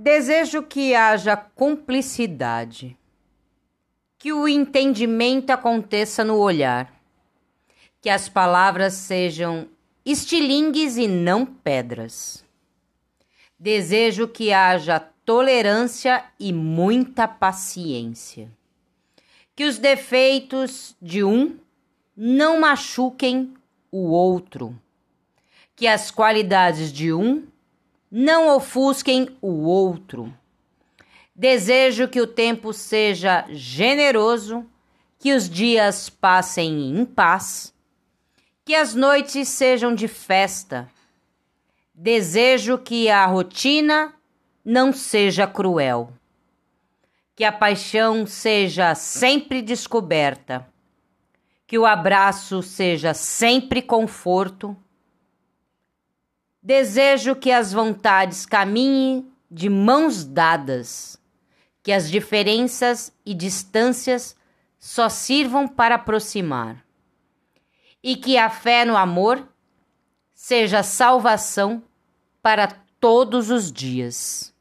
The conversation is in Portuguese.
Desejo que haja cumplicidade, que o entendimento aconteça no olhar, que as palavras sejam estilingues e não pedras. Desejo que haja tolerância e muita paciência, que os defeitos de um não machuquem o outro, que as qualidades de um não ofusquem o outro. Desejo que o tempo seja generoso, que os dias passem em paz, que as noites sejam de festa. Desejo que a rotina não seja cruel, que a paixão seja sempre descoberta, que o abraço seja sempre conforto Desejo que as vontades caminhem de mãos dadas, que as diferenças e distâncias só sirvam para aproximar, e que a fé no amor seja salvação para todos os dias.